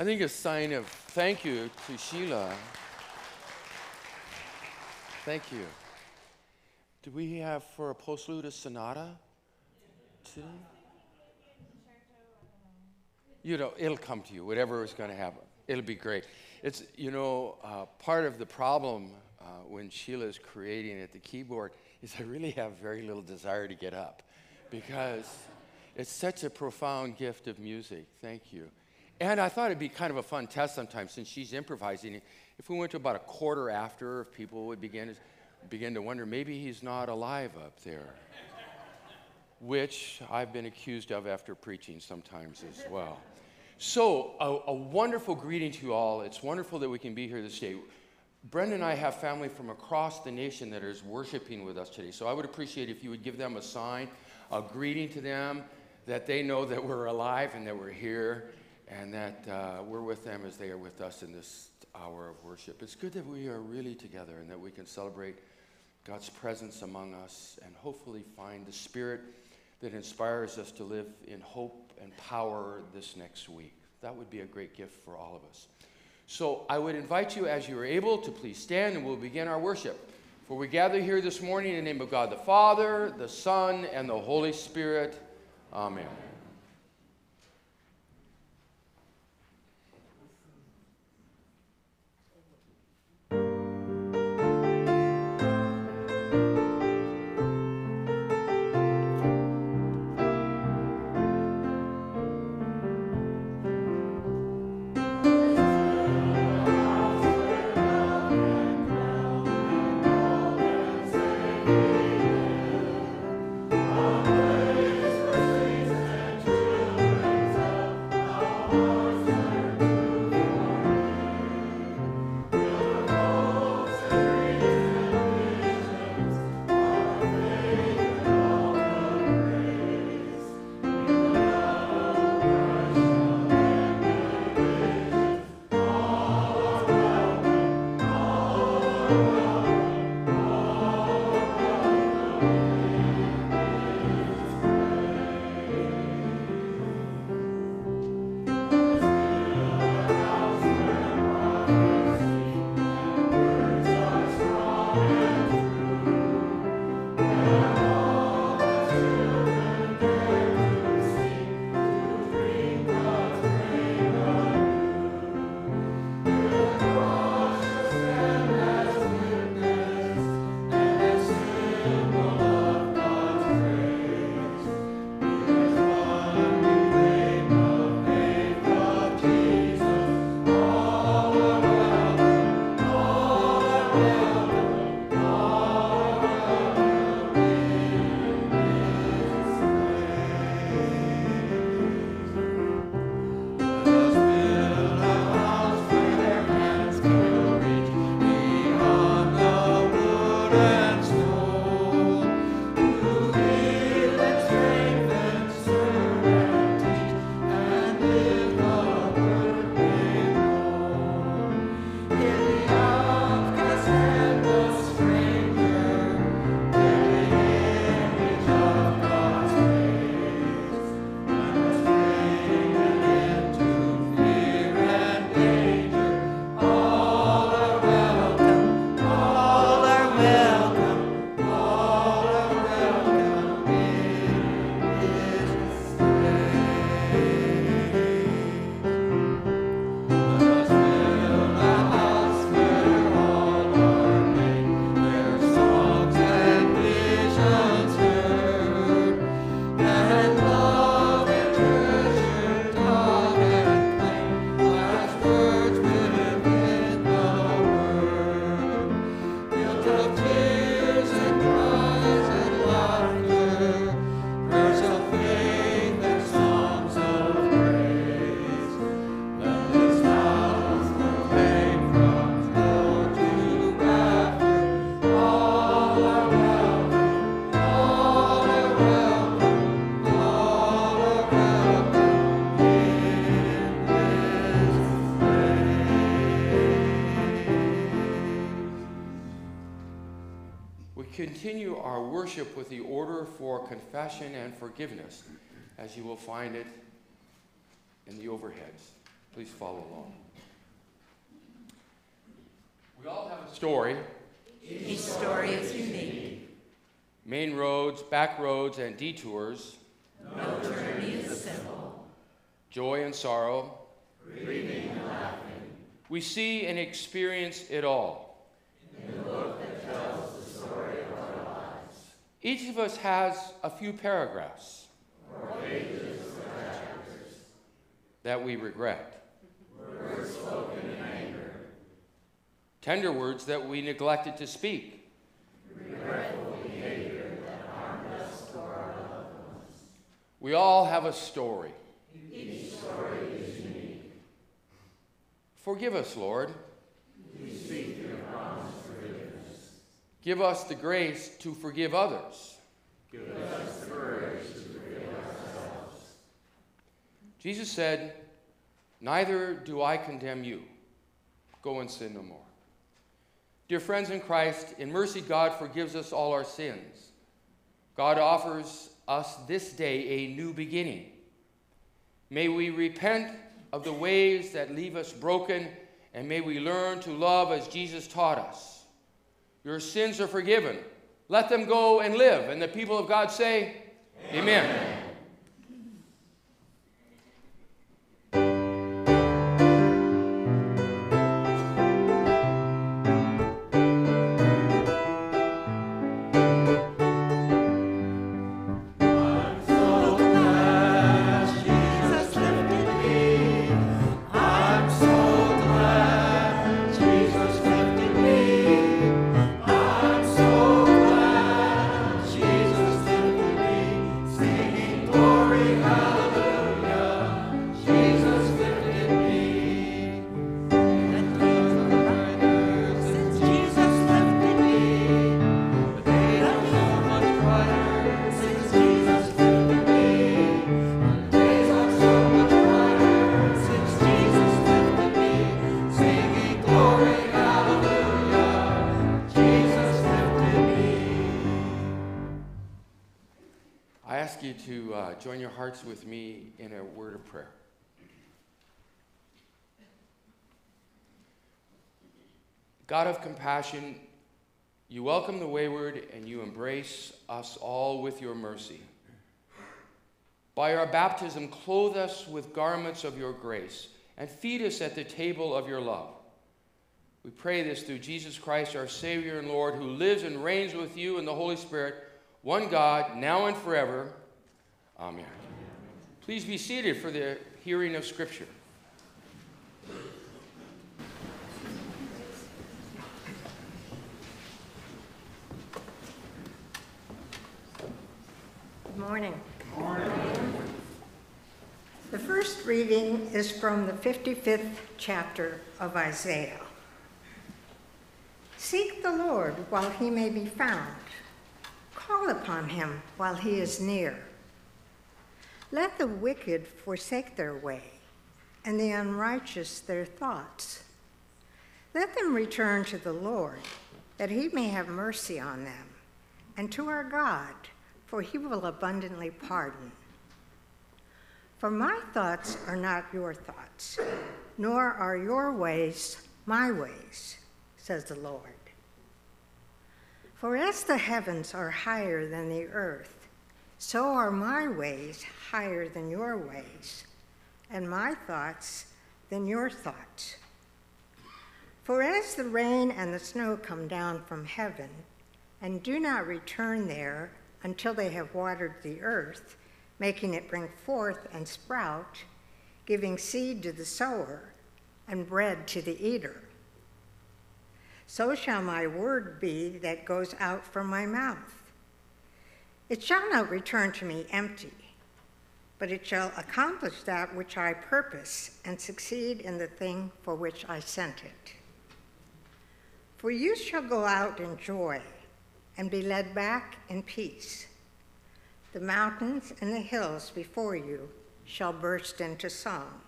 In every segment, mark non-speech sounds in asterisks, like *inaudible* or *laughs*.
I think a sign of thank you to Sheila. Thank you. Do we have for a postlude a sonata today? You know, it'll come to you, whatever is going to happen. It'll be great. It's, you know, uh, part of the problem uh, when Sheila's creating at the keyboard is I really have very little desire to get up because it's such a profound gift of music. Thank you. And I thought it'd be kind of a fun test sometimes since she's improvising. If we went to about a quarter after, if people would begin to, begin to wonder, maybe he's not alive up there, which I've been accused of after preaching sometimes as well. So, a, a, wonderful greeting to you all. It's wonderful that we can be here this day. Brenda and I have family from across the nation that is worshiping with us today. So, I would appreciate if you would give them a sign, a greeting to them, that they know that we're alive and that we're here, and that uh, we're with them as they are with us in this hour of worship. It's good that we are really together and that we can celebrate God's presence among us and hopefully find the Spirit that inspires us to live in hope and power this next week. That would be a great gift for all of us. So I would invite you, as you are able, to please stand and we'll begin our worship. For we gather here this morning in the name of God the Father, the Son, and the Holy Spirit. Amen. Continue our worship with the order for confession and forgiveness, as you will find it in the overheads. Please follow along. We all have a story. Each story is unique. Main roads, back roads, and detours. No journey is simple. Joy and sorrow. Grieving and laughing. We see and experience it all. In the book that tells the story of our lives. Each of us has a few paragraphs. That we regret. Words spoken in anger. Tender words that we neglected to speak. Regretful behavior that harmed us our loved ones. We all have a story. Each story is unique. Forgive us, Lord. We forgiveness. Give us the grace to forgive others. Give us the courage to forgive ourselves. Jesus said, Neither do I condemn you. Go and sin no more. Dear friends in Christ, in mercy, God forgives us all our sins. God offers us this day a new beginning. May we repent of the ways that leave us broken, and may we learn to love as Jesus taught us. Your sins are forgiven. Let them go and live. And the people of God say, Amen. Amen. Uh, join your hearts with me in a word of prayer. God of compassion, you welcome the wayward and you embrace us all with your mercy. By our baptism, clothe us with garments of your grace and feed us at the table of your love. We pray this through Jesus Christ, our Savior and Lord, who lives and reigns with you in the Holy Spirit, one God, now and forever. Amen. Please be seated for the hearing of Scripture. Good morning. Good morning. The first reading is from the 55th chapter of Isaiah. Seek the Lord while he may be found. Call upon him while he is near. Let the wicked forsake their way, and the unrighteous their thoughts. Let them return to the Lord, that he may have mercy on them, and to our God, for he will abundantly pardon. For my thoughts are not your thoughts, nor are your ways my ways, says the Lord. For as the heavens are higher than the earth, so are my ways higher than your ways, and my thoughts than your thoughts. For as the rain and the snow come down from heaven, and do not return there until they have watered the earth, making it bring forth and sprout, giving seed to the sower and bread to the eater. So shall my word be that goes out from my mouth. It shall not return to me empty, but it shall accomplish that which I purpose and succeed in the thing for which I sent it. For you shall go out in joy and be led back in peace. The mountains and the hills before you shall burst into song,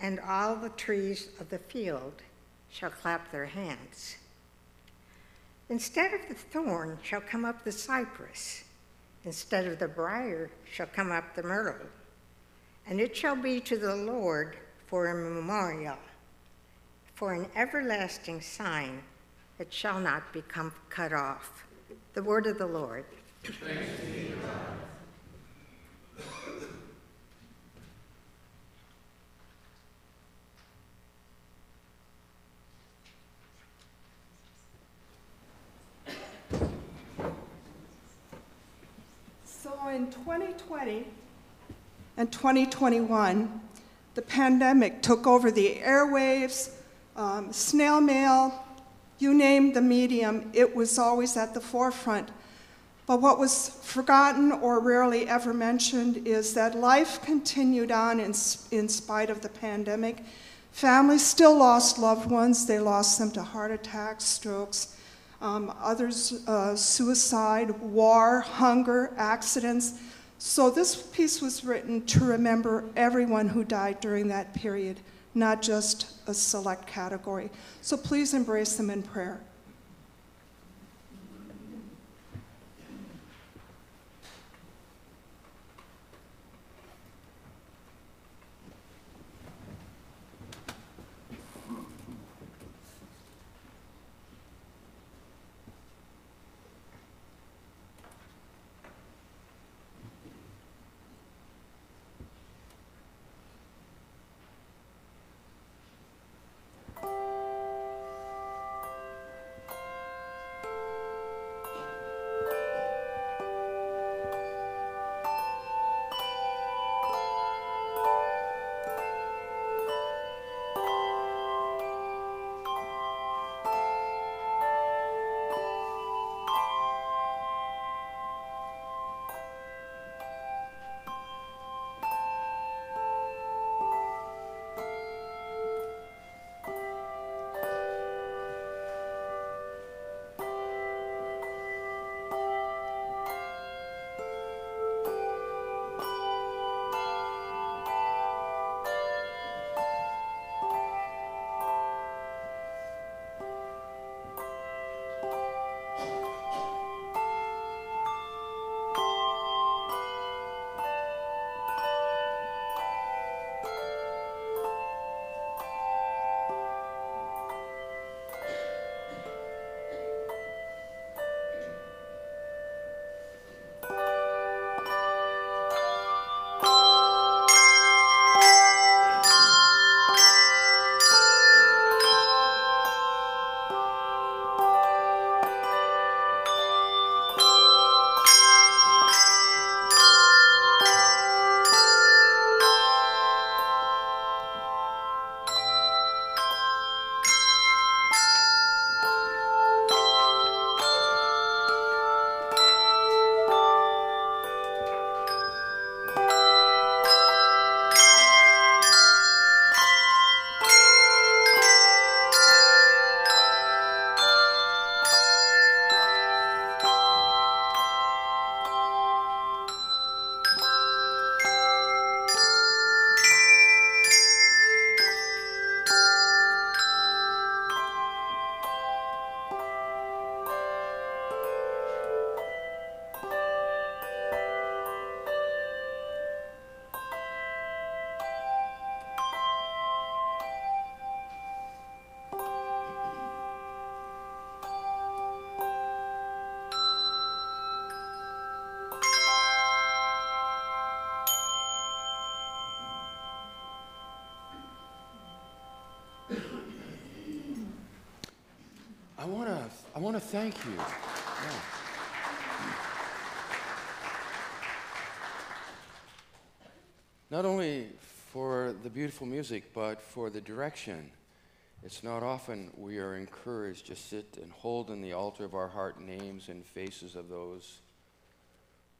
and all the trees of the field shall clap their hands. Instead of the thorn shall come up the cypress, instead of the brier shall come up the myrtle. And it shall be to the Lord for a memorial, for an everlasting sign it shall not become cut off. The word of the Lord. So in 2020 and 2021, the pandemic took over the airwaves, um, snail mail, you name the medium, it was always at the forefront. But what was forgotten or rarely ever mentioned is that life continued on in, in spite of the pandemic. Families still lost loved ones. They lost them to heart attacks, strokes, um, others uh, suicide, war, hunger, accidents. So this piece was written to remember everyone who died during that period, not just a select category. So please embrace them in prayer. I want to thank you. Yeah. Not only for the beautiful music, but for the direction. It's not often we are encouraged to sit and hold in the altar of our heart names and faces of those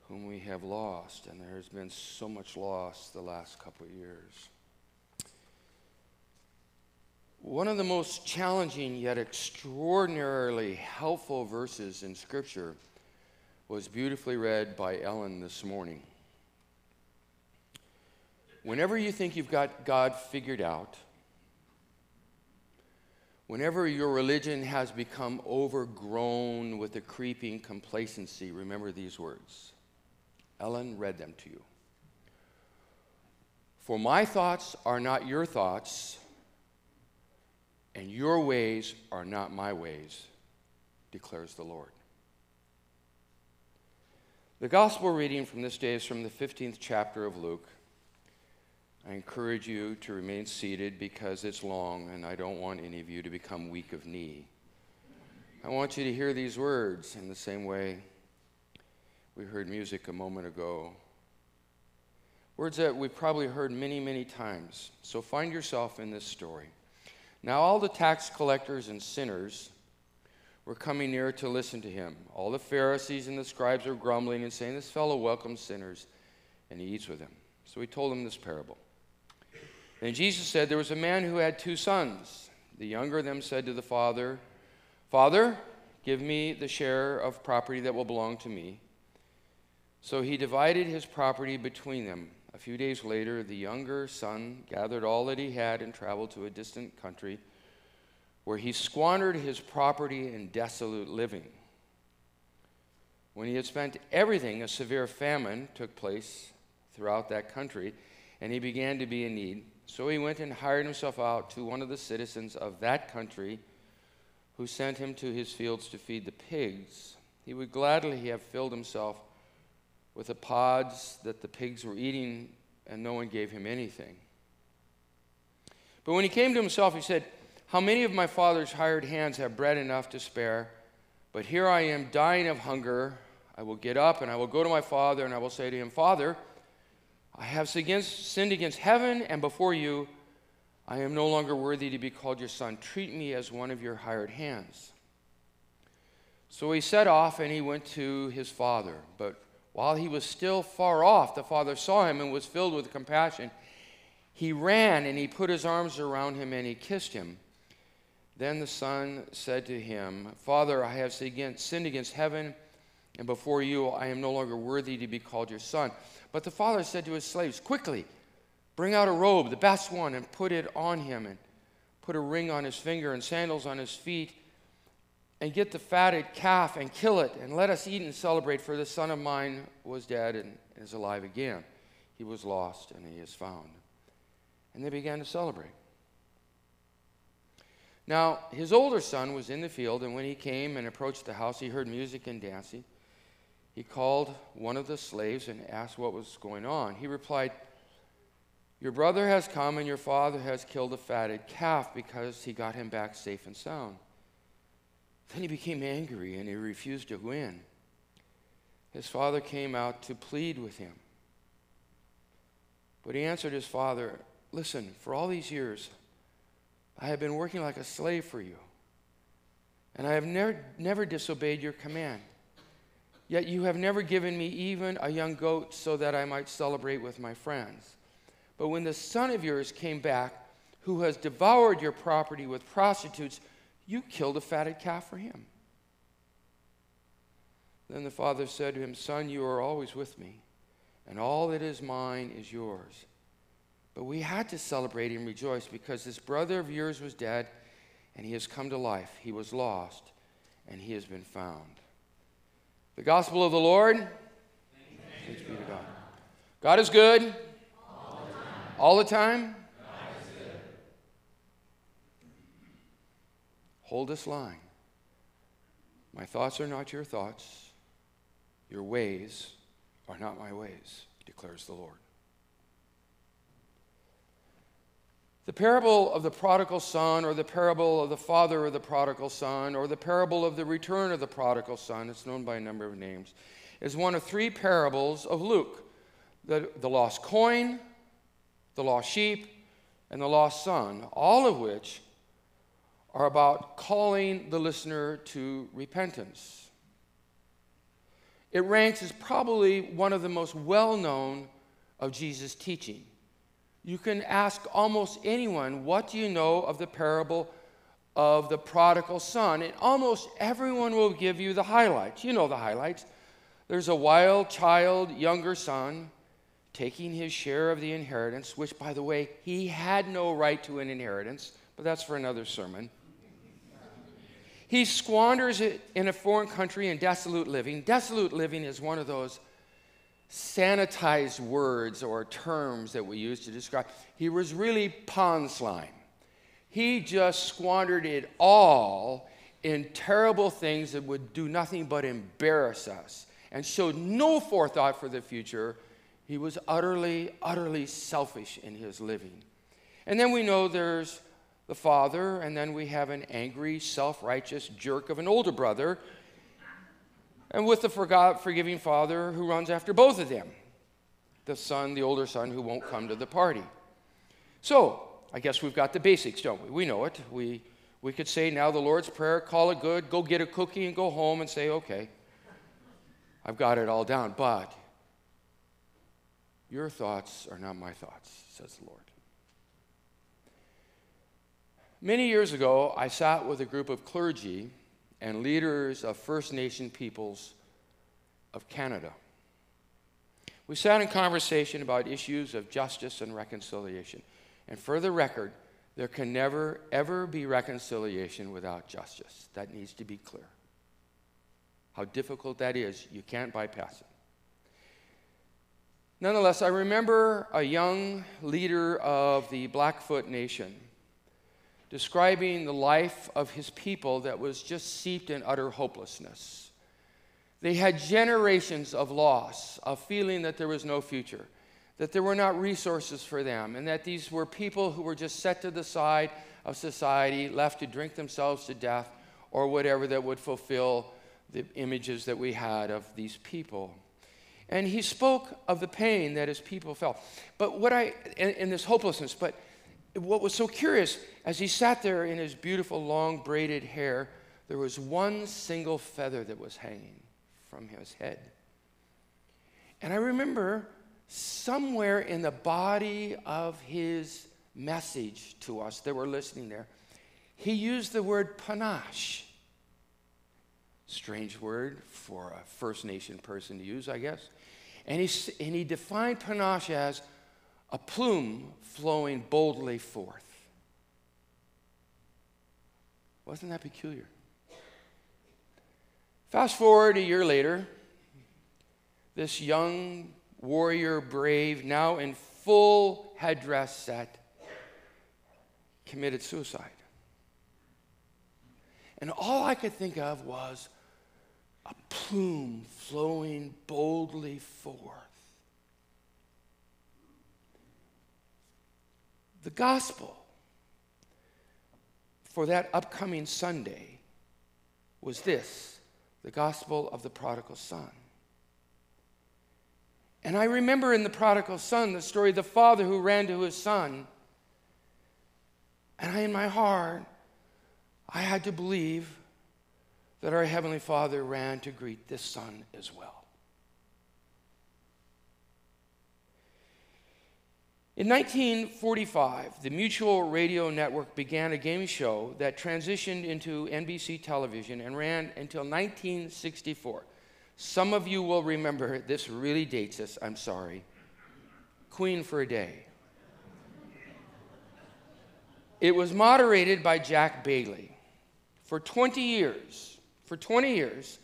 whom we have lost. And there has been so much loss the last couple of years. One of the most challenging yet extraordinarily helpful verses in Scripture was beautifully read by Ellen this morning. Whenever you think you've got God figured out, whenever your religion has become overgrown with a creeping complacency, remember these words. Ellen read them to you. For my thoughts are not your thoughts, and your ways are not my ways, declares the Lord. The gospel reading from this day is from the 15th chapter of Luke. I encourage you to remain seated because it's long and I don't want any of you to become weak of knee. I want you to hear these words in the same way we heard music a moment ago. Words that we've probably heard many, many times. So find yourself in this story. Now, all the tax collectors and sinners were coming near to listen to him. All the Pharisees and the scribes were grumbling and saying, This fellow welcomes sinners and he eats with them. So he told them this parable. Then Jesus said, There was a man who had two sons. The younger of them said to the father, Father, give me the share of property that will belong to me. So he divided his property between them. A few days later, the younger son gathered all that he had and traveled to a distant country where he squandered his property in desolate living. When he had spent everything, a severe famine took place throughout that country, and he began to be in need. So he went and hired himself out to one of the citizens of that country, who sent him to his fields to feed the pigs. He would gladly have filled himself with the pods that the pigs were eating, and no one gave him anything. But when he came to himself, he said, How many of my father's hired hands have bread enough to spare? But here I am dying of hunger. I will get up and I will go to my father, and I will say to him, Father, I have sinned against heaven and before you. I am no longer worthy to be called your son. Treat me as one of your hired hands. So he set off and he went to his father. But while he was still far off, the father saw him and was filled with compassion. He ran and he put his arms around him and he kissed him. Then the son said to him, Father, I have sinned against heaven and before you. I am no longer worthy to be called your son. But the father said to his slaves, Quickly, bring out a robe, the best one, and put it on him, and put a ring on his finger and sandals on his feet and get the fatted calf and kill it, and let us eat and celebrate, for the son of mine was dead and is alive again. He was lost and he is found. And they began to celebrate. Now, his older son was in the field, and when he came and approached the house, he heard music and dancing. He called one of the slaves and asked what was going on. He replied, Your brother has come, and your father has killed a fatted calf because he got him back safe and sound. Then he became angry and he refused to go in. His father came out to plead with him. But he answered his father, Listen, for all these years, I have been working like a slave for you, and I have never, never disobeyed your command. Yet you have never given me even a young goat so that I might celebrate with my friends. But when the son of yours came back, who has devoured your property with prostitutes, you killed a fatted calf for him. Then the father said to him, Son, you are always with me, and all that is mine is yours. But we had to celebrate and rejoice because this brother of yours was dead, and he has come to life. He was lost, and he has been found. The gospel of the Lord. Thanks be to God. God is good. All the time. All the time? Hold this line. My thoughts are not your thoughts. Your ways are not my ways, declares the Lord. The parable of the prodigal son, or the parable of the father of the prodigal son, or the parable of the return of the prodigal son, it's known by a number of names, is one of three parables of Luke the, the lost coin, the lost sheep, and the lost son, all of which are about calling the listener to repentance. It ranks as probably one of the most well known of Jesus' teaching. You can ask almost anyone, What do you know of the parable of the prodigal son? And almost everyone will give you the highlights. You know the highlights. There's a wild child, younger son, taking his share of the inheritance, which, by the way, he had no right to an inheritance, but that's for another sermon. He squanders it in a foreign country in desolate living. Desolate living is one of those sanitized words or terms that we use to describe. He was really pond slime. He just squandered it all in terrible things that would do nothing but embarrass us and showed no forethought for the future. He was utterly, utterly selfish in his living. And then we know there's the father, and then we have an angry, self righteous jerk of an older brother, and with the forgiving father who runs after both of them the son, the older son, who won't come to the party. So, I guess we've got the basics, don't we? We know it. We, we could say now the Lord's Prayer, call it good, go get a cookie and go home and say, okay, I've got it all down. But your thoughts are not my thoughts, says the Lord. Many years ago, I sat with a group of clergy and leaders of First Nation peoples of Canada. We sat in conversation about issues of justice and reconciliation. And for the record, there can never, ever be reconciliation without justice. That needs to be clear. How difficult that is, you can't bypass it. Nonetheless, I remember a young leader of the Blackfoot Nation describing the life of his people that was just seeped in utter hopelessness. They had generations of loss, of feeling that there was no future, that there were not resources for them, and that these were people who were just set to the side of society, left to drink themselves to death, or whatever that would fulfill the images that we had of these people. And he spoke of the pain that his people felt. But what I, in, this hopelessness, but what was so curious, as he sat there in his beautiful long braided hair, there was one single feather that was hanging from his head. And I remember somewhere in the body of his message to us that were listening there, he used the word panache. Strange word for a First Nation person to use, I guess. And he, and he defined panache as a plume flowing boldly forth. Wasn't that peculiar? Fast forward a year later, this young warrior brave, now in full headdress set, committed suicide. And all I could think of was a plume flowing boldly forth. The gospel for that upcoming Sunday was this the gospel of the prodigal son. And I remember in the prodigal son the story of the father who ran to his son. And I, in my heart, I had to believe that our Heavenly Father ran to greet this son as well. In 1945, the Mutual Radio Network began a game show that transitioned into NBC television and ran until 1964. Some of you will remember, this really dates us, I'm sorry. Queen for a Day. It was moderated by Jack Bailey. For 20 years, for 20 years,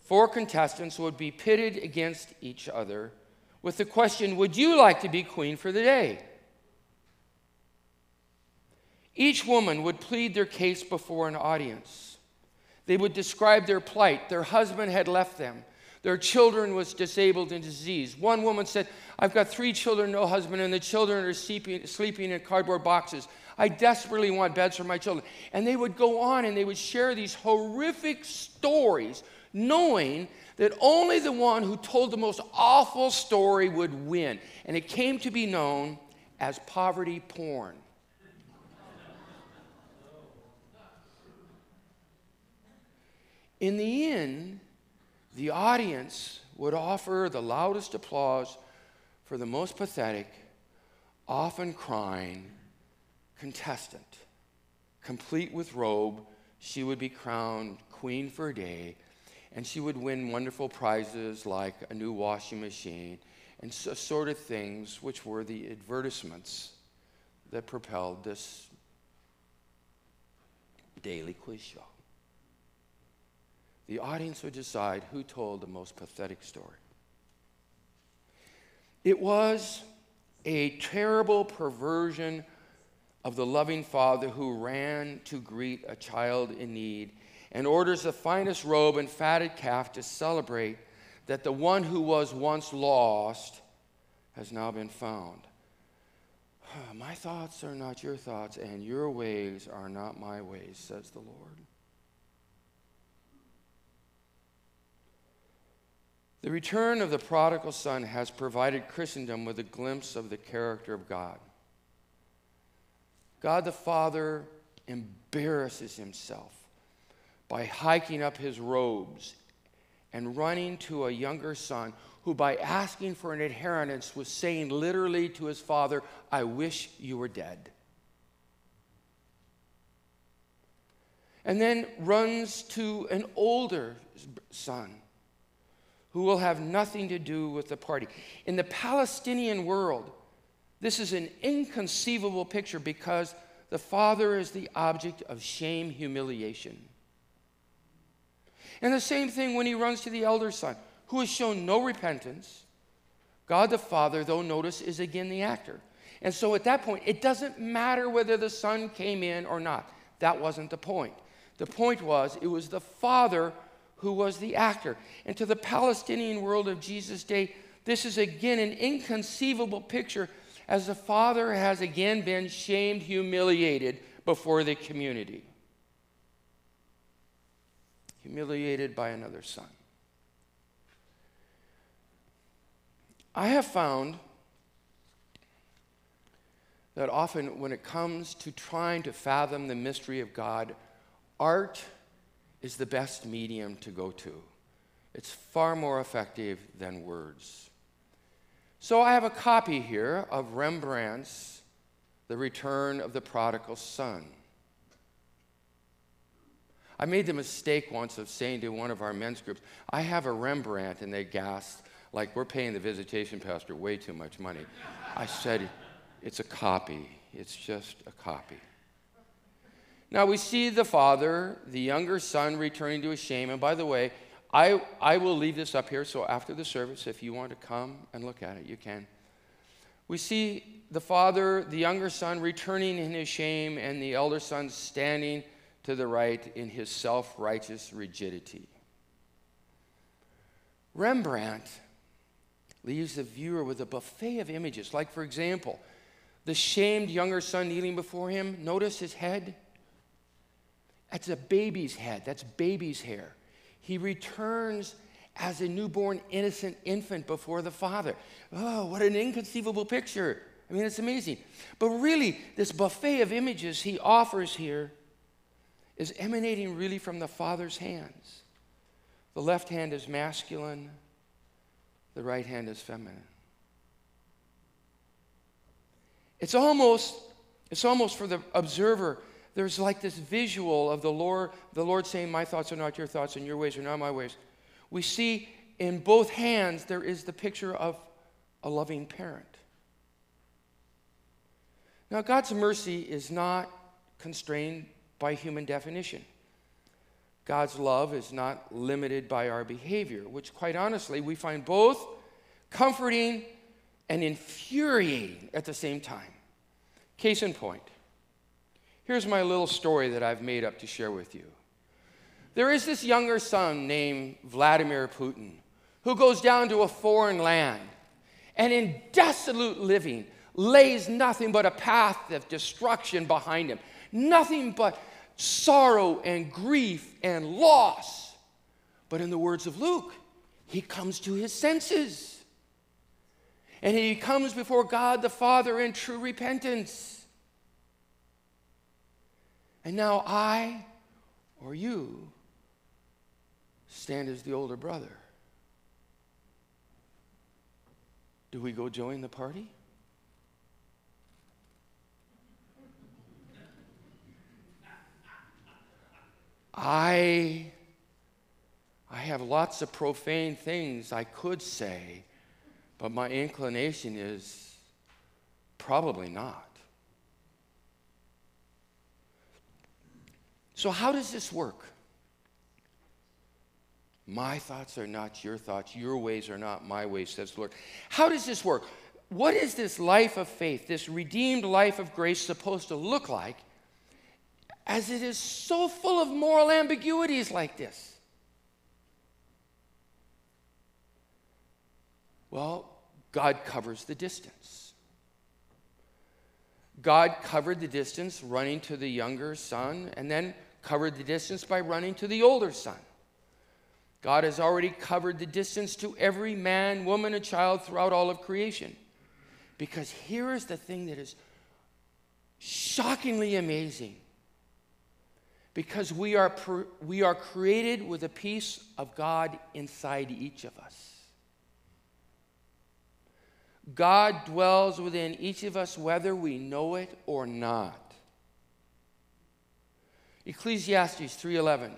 four contestants would be pitted against each other with the question Would you like to be queen for the day? Each woman would plead their case before an audience. They would describe their plight. Their husband had left them. Their children was disabled and diseased. One woman said, I've got three children, no husband, and the children are sleeping, sleeping in cardboard boxes. I desperately want beds for my children. And they would go on and they would share these horrific stories, knowing that only the one who told the most awful story would win. And it came to be known as poverty porn. In the end, the audience would offer the loudest applause for the most pathetic, often crying contestant. Complete with robe, she would be crowned queen for a day and she would win wonderful prizes like a new washing machine and so, sort of things which were the advertisements that propelled this daily quiz show. The audience would decide who told the most pathetic story. It was a terrible perversion of the loving father who ran to greet a child in need and orders the finest robe and fatted calf to celebrate that the one who was once lost has now been found. *sighs* My thoughts are not your thoughts, and your ways are not my ways, says the Lord. The return of the prodigal son has provided Christendom with a glimpse of the character of God. God the Father embarrasses himself by hiking up his robes and running to a younger son who, by asking for an inheritance, was saying literally to his father, I wish you were dead. And then runs to an older son who will have nothing to do with the party. In the Palestinian world, this is an inconceivable picture because the father is the object of shame, humiliation. And the same thing when he runs to the elder son, who has shown no repentance. God the Father, though, notice, is again the actor. And so at that point, it doesn't matter whether the son came in or not. That wasn't the point. The point was, it was the father who was the actor. And to the Palestinian world of Jesus' day, this is again an inconceivable picture as the father has again been shamed, humiliated before the community. Humiliated by another son. I have found that often when it comes to trying to fathom the mystery of God, art is the best medium to go to. It's far more effective than words. So I have a copy here of Rembrandt's The Return of the Prodigal Son. I made the mistake once of saying to one of our men's groups, I have a Rembrandt, and they gasped, like, we're paying the visitation pastor way too much money. I said, it's a copy, it's just a copy. Now we see the father, the younger son, returning to his shame. And by the way, I, I will leave this up here, so after the service, if you want to come and look at it, you can. We see the father, the younger son, returning in his shame, and the elder son standing to the right in his self righteous rigidity. Rembrandt leaves the viewer with a buffet of images, like, for example, the shamed younger son kneeling before him. Notice his head. That's a baby's head, that's baby's hair. He returns as a newborn, innocent infant before the Father. Oh, what an inconceivable picture. I mean, it's amazing. But really, this buffet of images he offers here is emanating really from the Father's hands. The left hand is masculine, the right hand is feminine. It's almost, it's almost for the observer there's like this visual of the Lord, the Lord saying, My thoughts are not your thoughts, and your ways are not my ways. We see in both hands there is the picture of a loving parent. Now, God's mercy is not constrained by human definition. God's love is not limited by our behavior, which, quite honestly, we find both comforting and infuriating at the same time. Case in point Here's my little story that I've made up to share with you. There is this younger son named Vladimir Putin who goes down to a foreign land and, in dissolute living, lays nothing but a path of destruction behind him, nothing but sorrow and grief and loss. But in the words of Luke, he comes to his senses. And he comes before God the Father in true repentance. And now I or you stand as the older brother. Do we go join the party? I I have lots of profane things I could say, but my inclination is probably not. So, how does this work? My thoughts are not your thoughts. Your ways are not my ways, says the Lord. How does this work? What is this life of faith, this redeemed life of grace, supposed to look like as it is so full of moral ambiguities like this? Well, God covers the distance. God covered the distance running to the younger son, and then covered the distance by running to the older son. God has already covered the distance to every man, woman, and child throughout all of creation. Because here is the thing that is shockingly amazing. Because we are, we are created with a piece of God inside each of us. God dwells within each of us whether we know it or not. Ecclesiastes 3:11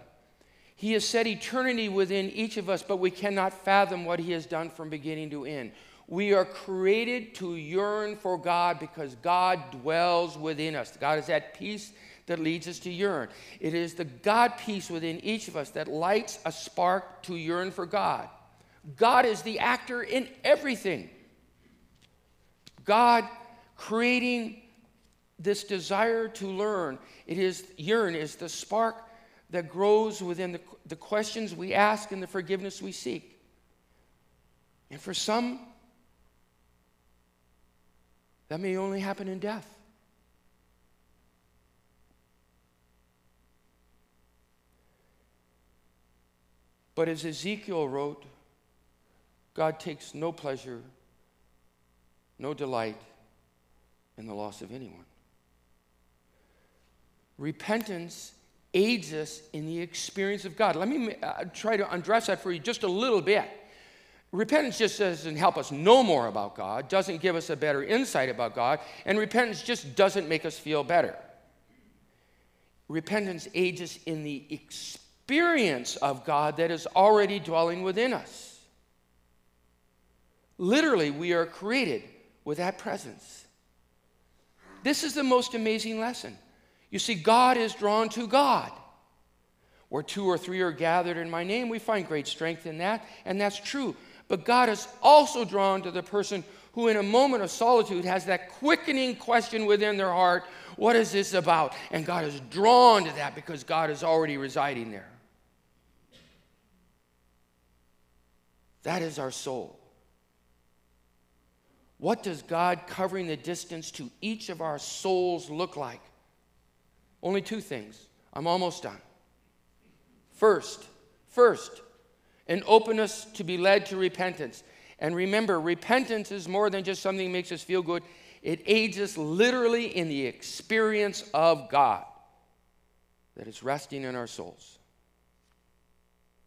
He has set eternity within each of us but we cannot fathom what he has done from beginning to end. We are created to yearn for God because God dwells within us. God is that peace that leads us to yearn. It is the God piece within each of us that lights a spark to yearn for God. God is the actor in everything. God creating this desire to learn, it is yearn, is the spark that grows within the, the questions we ask and the forgiveness we seek. And for some, that may only happen in death. But as Ezekiel wrote, God takes no pleasure no delight in the loss of anyone. Repentance aids us in the experience of God. Let me uh, try to undress that for you just a little bit. Repentance just doesn't help us know more about God, doesn't give us a better insight about God, and repentance just doesn't make us feel better. Repentance aids us in the experience of God that is already dwelling within us. Literally, we are created with that presence. This is the most amazing lesson. You see, God is drawn to God. Where two or three are gathered in my name, we find great strength in that, and that's true. But God is also drawn to the person who, in a moment of solitude, has that quickening question within their heart what is this about? And God is drawn to that because God is already residing there. That is our soul. What does God covering the distance to each of our souls look like? Only two things. I'm almost done. First, first, an openness to be led to repentance. And remember, repentance is more than just something that makes us feel good, it aids us literally in the experience of God that is resting in our souls.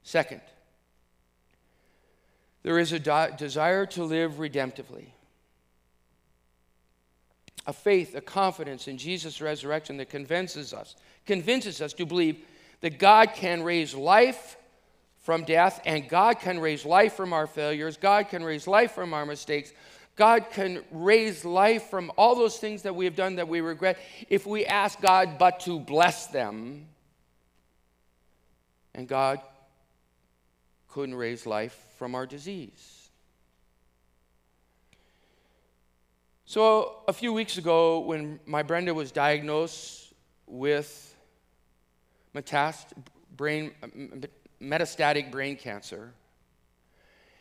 Second, there is a de- desire to live redemptively a faith, a confidence in Jesus' resurrection that convinces us, convinces us to believe that God can raise life from death and God can raise life from our failures, God can raise life from our mistakes. God can raise life from all those things that we have done that we regret if we ask God but to bless them. And God couldn't raise life from our disease. So, a few weeks ago, when my Brenda was diagnosed with metast- brain, metastatic brain cancer,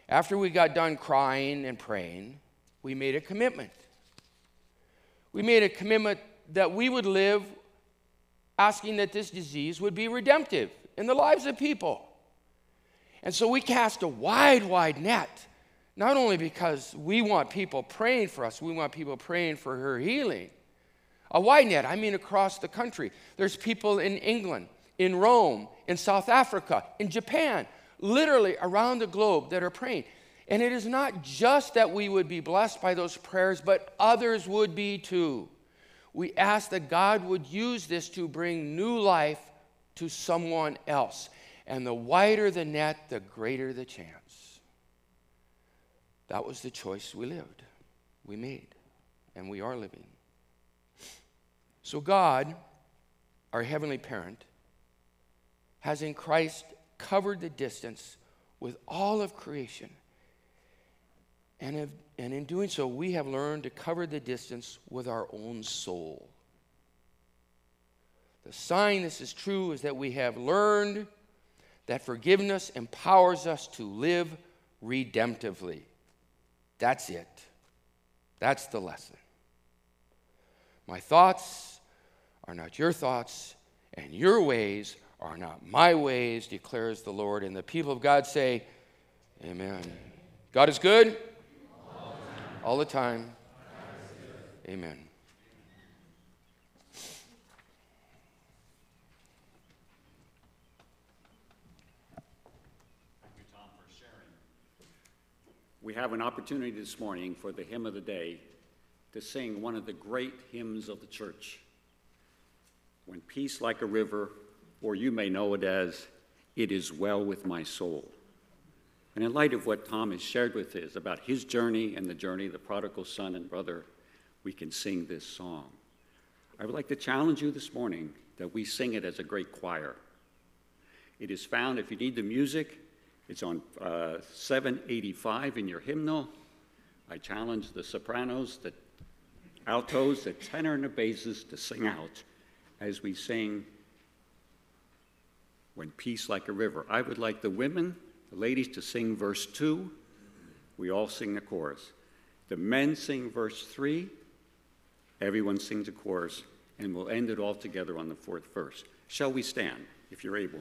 after we got done crying and praying, we made a commitment. We made a commitment that we would live asking that this disease would be redemptive in the lives of people. And so we cast a wide, wide net not only because we want people praying for us, we want people praying for her healing. A wide net, I mean across the country. There's people in England, in Rome, in South Africa, in Japan, literally around the globe that are praying. And it is not just that we would be blessed by those prayers, but others would be too. We ask that God would use this to bring new life to someone else. And the wider the net, the greater the chance. That was the choice we lived, we made, and we are living. So, God, our Heavenly Parent, has in Christ covered the distance with all of creation. And, have, and in doing so, we have learned to cover the distance with our own soul. The sign this is true is that we have learned that forgiveness empowers us to live redemptively. That's it. That's the lesson. My thoughts are not your thoughts, and your ways are not my ways, declares the Lord. And the people of God say, Amen. God is good all the time. Amen. We have an opportunity this morning for the hymn of the day to sing one of the great hymns of the church. When peace like a river, or you may know it as, It is Well with My Soul. And in light of what Tom has shared with us about his journey and the journey of the prodigal son and brother, we can sing this song. I would like to challenge you this morning that we sing it as a great choir. It is found, if you need the music, it's on uh, 785 in your hymnal. I challenge the sopranos, the altos, the tenor, and the basses to sing out as we sing When Peace Like a River. I would like the women, the ladies, to sing verse 2. We all sing the chorus. The men sing verse 3. Everyone sings a chorus, and we'll end it all together on the fourth verse. Shall we stand, if you're able?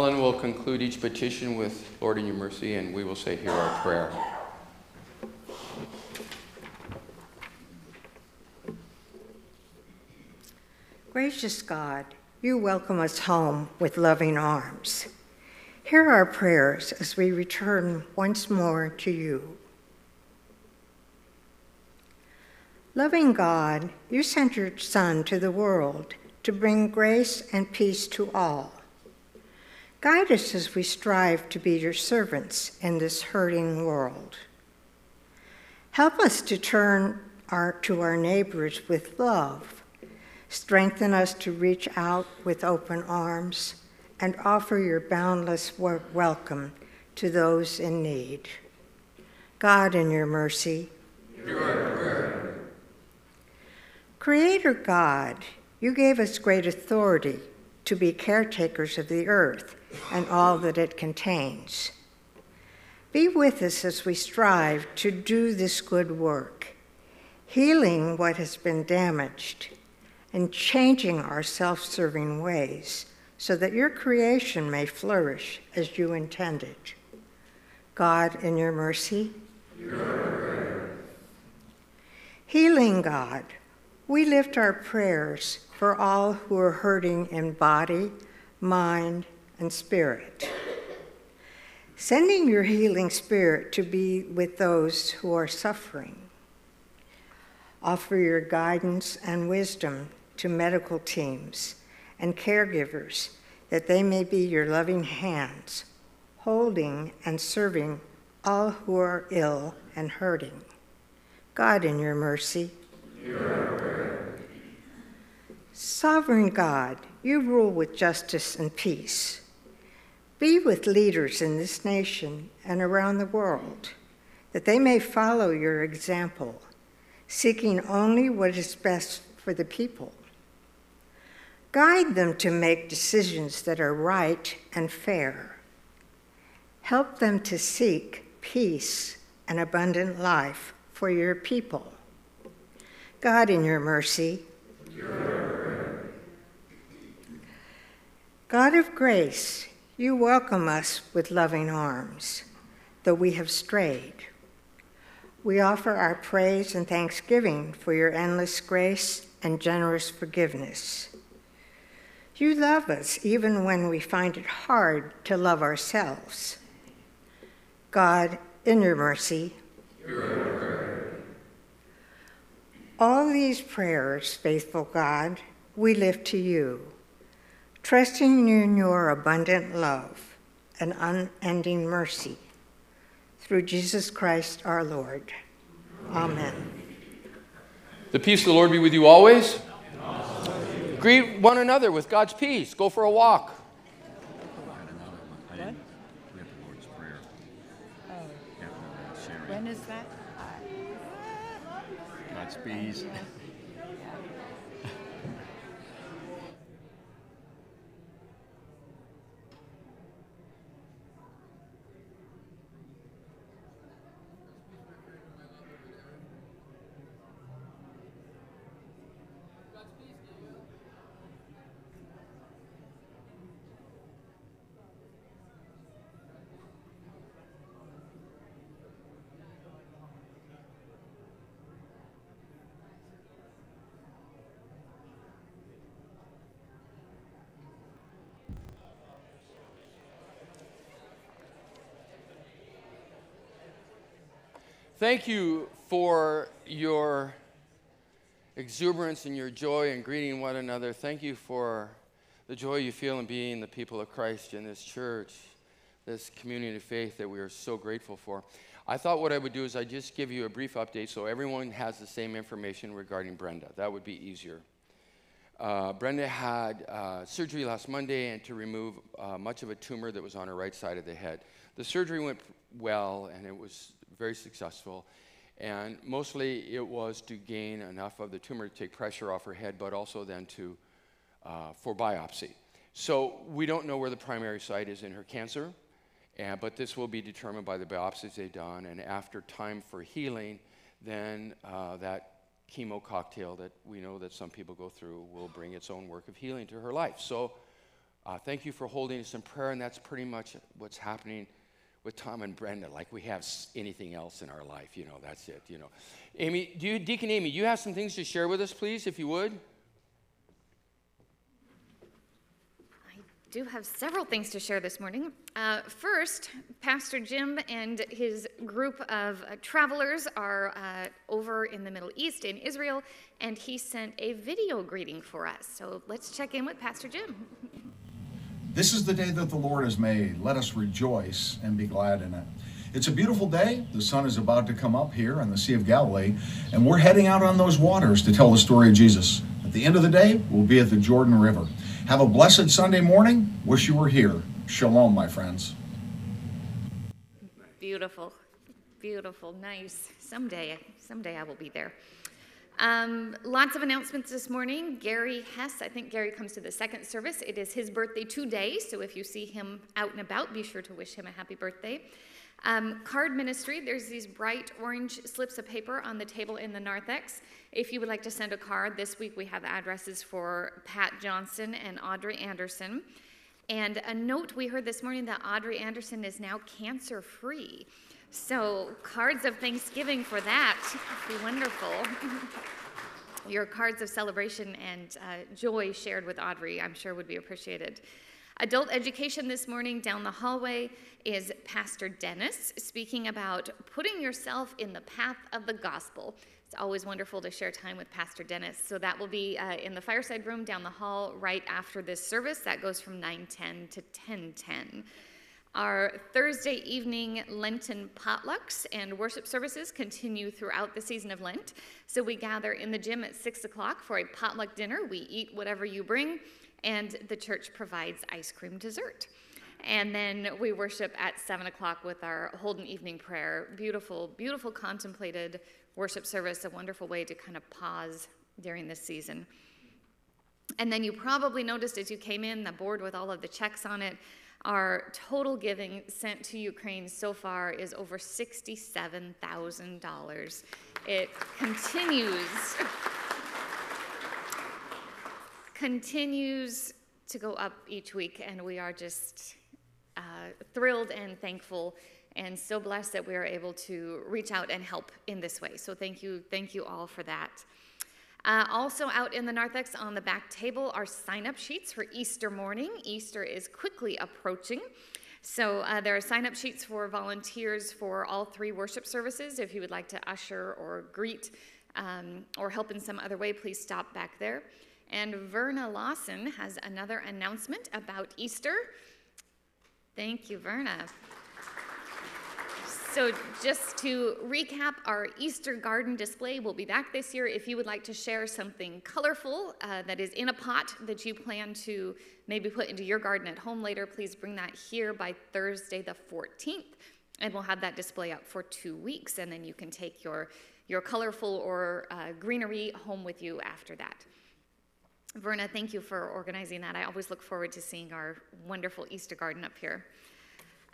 Helen will conclude each petition with Lord in your mercy, and we will say, Hear our prayer. Gracious God, you welcome us home with loving arms. Hear our prayers as we return once more to you. Loving God, you sent your Son to the world to bring grace and peace to all. Guide us as we strive to be your servants in this hurting world. Help us to turn our, to our neighbors with love. Strengthen us to reach out with open arms and offer your boundless welcome to those in need. God, in your mercy, Creator God, you gave us great authority to be caretakers of the earth and all that it contains. Be with us as we strive to do this good work, healing what has been damaged and changing our self serving ways so that your creation may flourish as you intended. God, in your mercy, healing God, we lift our prayers for all who are hurting in body, mind, and spirit. Sending your healing spirit to be with those who are suffering. Offer your guidance and wisdom to medical teams and caregivers that they may be your loving hands, holding and serving all who are ill and hurting. God, in your mercy. Sovereign God, you rule with justice and peace. Be with leaders in this nation and around the world, that they may follow your example, seeking only what is best for the people. Guide them to make decisions that are right and fair. Help them to seek peace and abundant life for your people. God, in your mercy, God of grace, you welcome us with loving arms, though we have strayed. We offer our praise and thanksgiving for your endless grace and generous forgiveness. You love us even when we find it hard to love ourselves. God, in your mercy, all these prayers, faithful God, we lift to you trusting in your abundant love and unending mercy. Through Jesus Christ our Lord. Amen. The peace of the Lord be with you always. Greet one another with God's peace. Go for a walk. Oh. When is that? God's Thank you for your exuberance and your joy in greeting one another. Thank you for the joy you feel in being the people of Christ in this church, this community of faith that we are so grateful for. I thought what I would do is I'd just give you a brief update so everyone has the same information regarding Brenda. That would be easier. Uh, Brenda had uh, surgery last Monday and to remove uh, much of a tumor that was on her right side of the head. The surgery went well and it was very successful. And mostly it was to gain enough of the tumor to take pressure off her head, but also then to, uh, for biopsy. So we don't know where the primary site is in her cancer, and, but this will be determined by the biopsies they've done. And after time for healing, then uh, that chemo cocktail that we know that some people go through will bring its own work of healing to her life. So Uh, thank you for holding us in prayer, and that's pretty much what's happening with Tom and Brenda. Like we have anything else in our life, you know, that's it, you know. Amy, do you, Deacon Amy, you have some things to share with us, please, if you would? I do have several things to share this morning. Uh, first, Pastor Jim and his group of uh, travelers are uh, over in the Middle East in Israel, and he sent a video greeting for us. So let's check in with Pastor Jim. *laughs* This is the day that the Lord has made. Let us rejoice and be glad in it. It's a beautiful day. The sun is about to come up here on the Sea of Galilee, and we're heading out on those waters to tell the story of Jesus. At the end of the day, we'll be at the Jordan River. Have a blessed Sunday morning. Wish you were here. Shalom, my friends. Beautiful, beautiful, nice. Someday, someday I will be there. Um, lots of announcements this morning. Gary Hess, I think Gary comes to the second service. It is his birthday today, so if you see him out and about, be sure to wish him a happy birthday. Um, card ministry, there's these bright orange slips of paper on the table in the narthex. If you would like to send a card, this week we have addresses for Pat Johnson and Audrey Anderson. And a note we heard this morning that Audrey Anderson is now cancer free. So, cards of thanksgiving for that would be wonderful. *laughs* Your cards of celebration and uh, joy shared with Audrey, I'm sure, would be appreciated. Adult education this morning down the hallway is Pastor Dennis speaking about putting yourself in the path of the gospel. It's always wonderful to share time with Pastor Dennis. So that will be uh, in the fireside room down the hall right after this service. That goes from 9:10 to 10:10. Our Thursday evening Lenten potlucks and worship services continue throughout the season of Lent. So we gather in the gym at 6 o'clock for a potluck dinner. We eat whatever you bring, and the church provides ice cream dessert. And then we worship at 7 o'clock with our Holden evening prayer. Beautiful, beautiful contemplated worship service, a wonderful way to kind of pause during this season. And then you probably noticed as you came in the board with all of the checks on it. Our total giving sent to Ukraine so far is over $67,000. It continues continues to go up each week, and we are just uh, thrilled and thankful and so blessed that we are able to reach out and help in this way. So thank you, thank you all for that. Uh, also out in the narthex on the back table are sign-up sheets for Easter morning. Easter is quickly approaching. So uh, there are sign-up sheets for volunteers for all three worship services. If you would like to usher or greet um, or help in some other way, please stop back there. And Verna Lawson has another announcement about Easter. Thank you, Verna. So, just to recap, our Easter garden display will be back this year. If you would like to share something colorful uh, that is in a pot that you plan to maybe put into your garden at home later, please bring that here by Thursday the 14th. And we'll have that display up for two weeks, and then you can take your, your colorful or uh, greenery home with you after that. Verna, thank you for organizing that. I always look forward to seeing our wonderful Easter garden up here.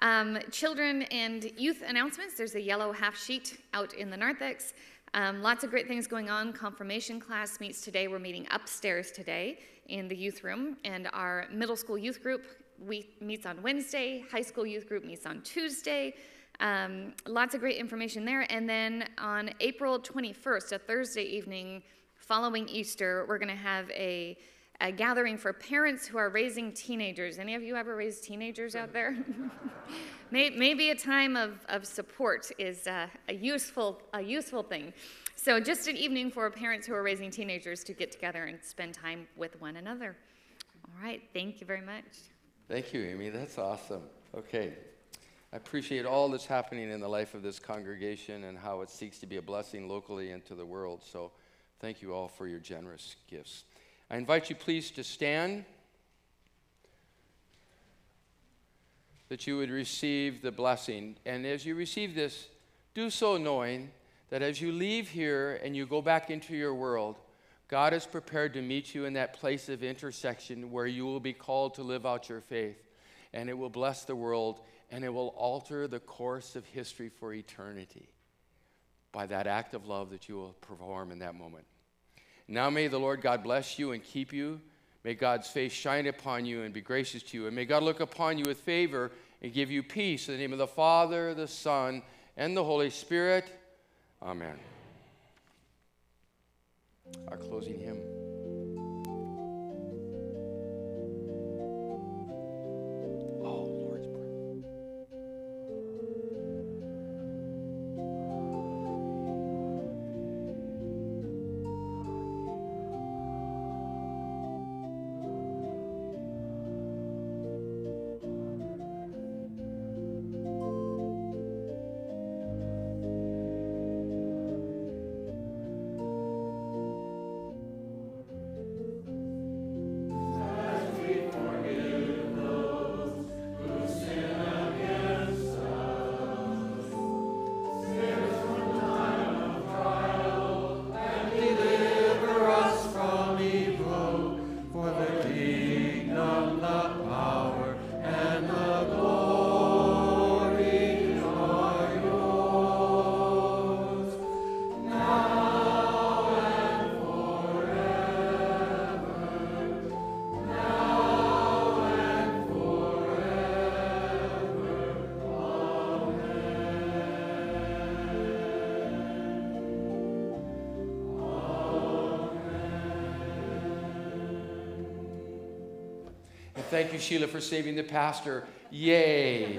Um, children and youth announcements. There's a yellow half sheet out in the narthex. Um, lots of great things going on. Confirmation class meets today. We're meeting upstairs today in the youth room. And our middle school youth group we, meets on Wednesday. High school youth group meets on Tuesday. Um, lots of great information there. And then on April 21st, a Thursday evening following Easter, we're going to have a a gathering for parents who are raising teenagers. Any of you ever raised teenagers out there? *laughs* Maybe a time of, of support is uh, a, useful, a useful thing. So, just an evening for parents who are raising teenagers to get together and spend time with one another. All right, thank you very much. Thank you, Amy. That's awesome. Okay. I appreciate all that's happening in the life of this congregation and how it seeks to be a blessing locally and to the world. So, thank you all for your generous gifts. I invite you, please, to stand that you would receive the blessing. And as you receive this, do so knowing that as you leave here and you go back into your world, God is prepared to meet you in that place of intersection where you will be called to live out your faith. And it will bless the world and it will alter the course of history for eternity by that act of love that you will perform in that moment. Now may the Lord God bless you and keep you. May God's face shine upon you and be gracious to you. And may God look upon you with favor and give you peace. In the name of the Father, the Son, and the Holy Spirit. Amen. Our closing hymn. Thank you, Sheila, for saving the pastor. Yay.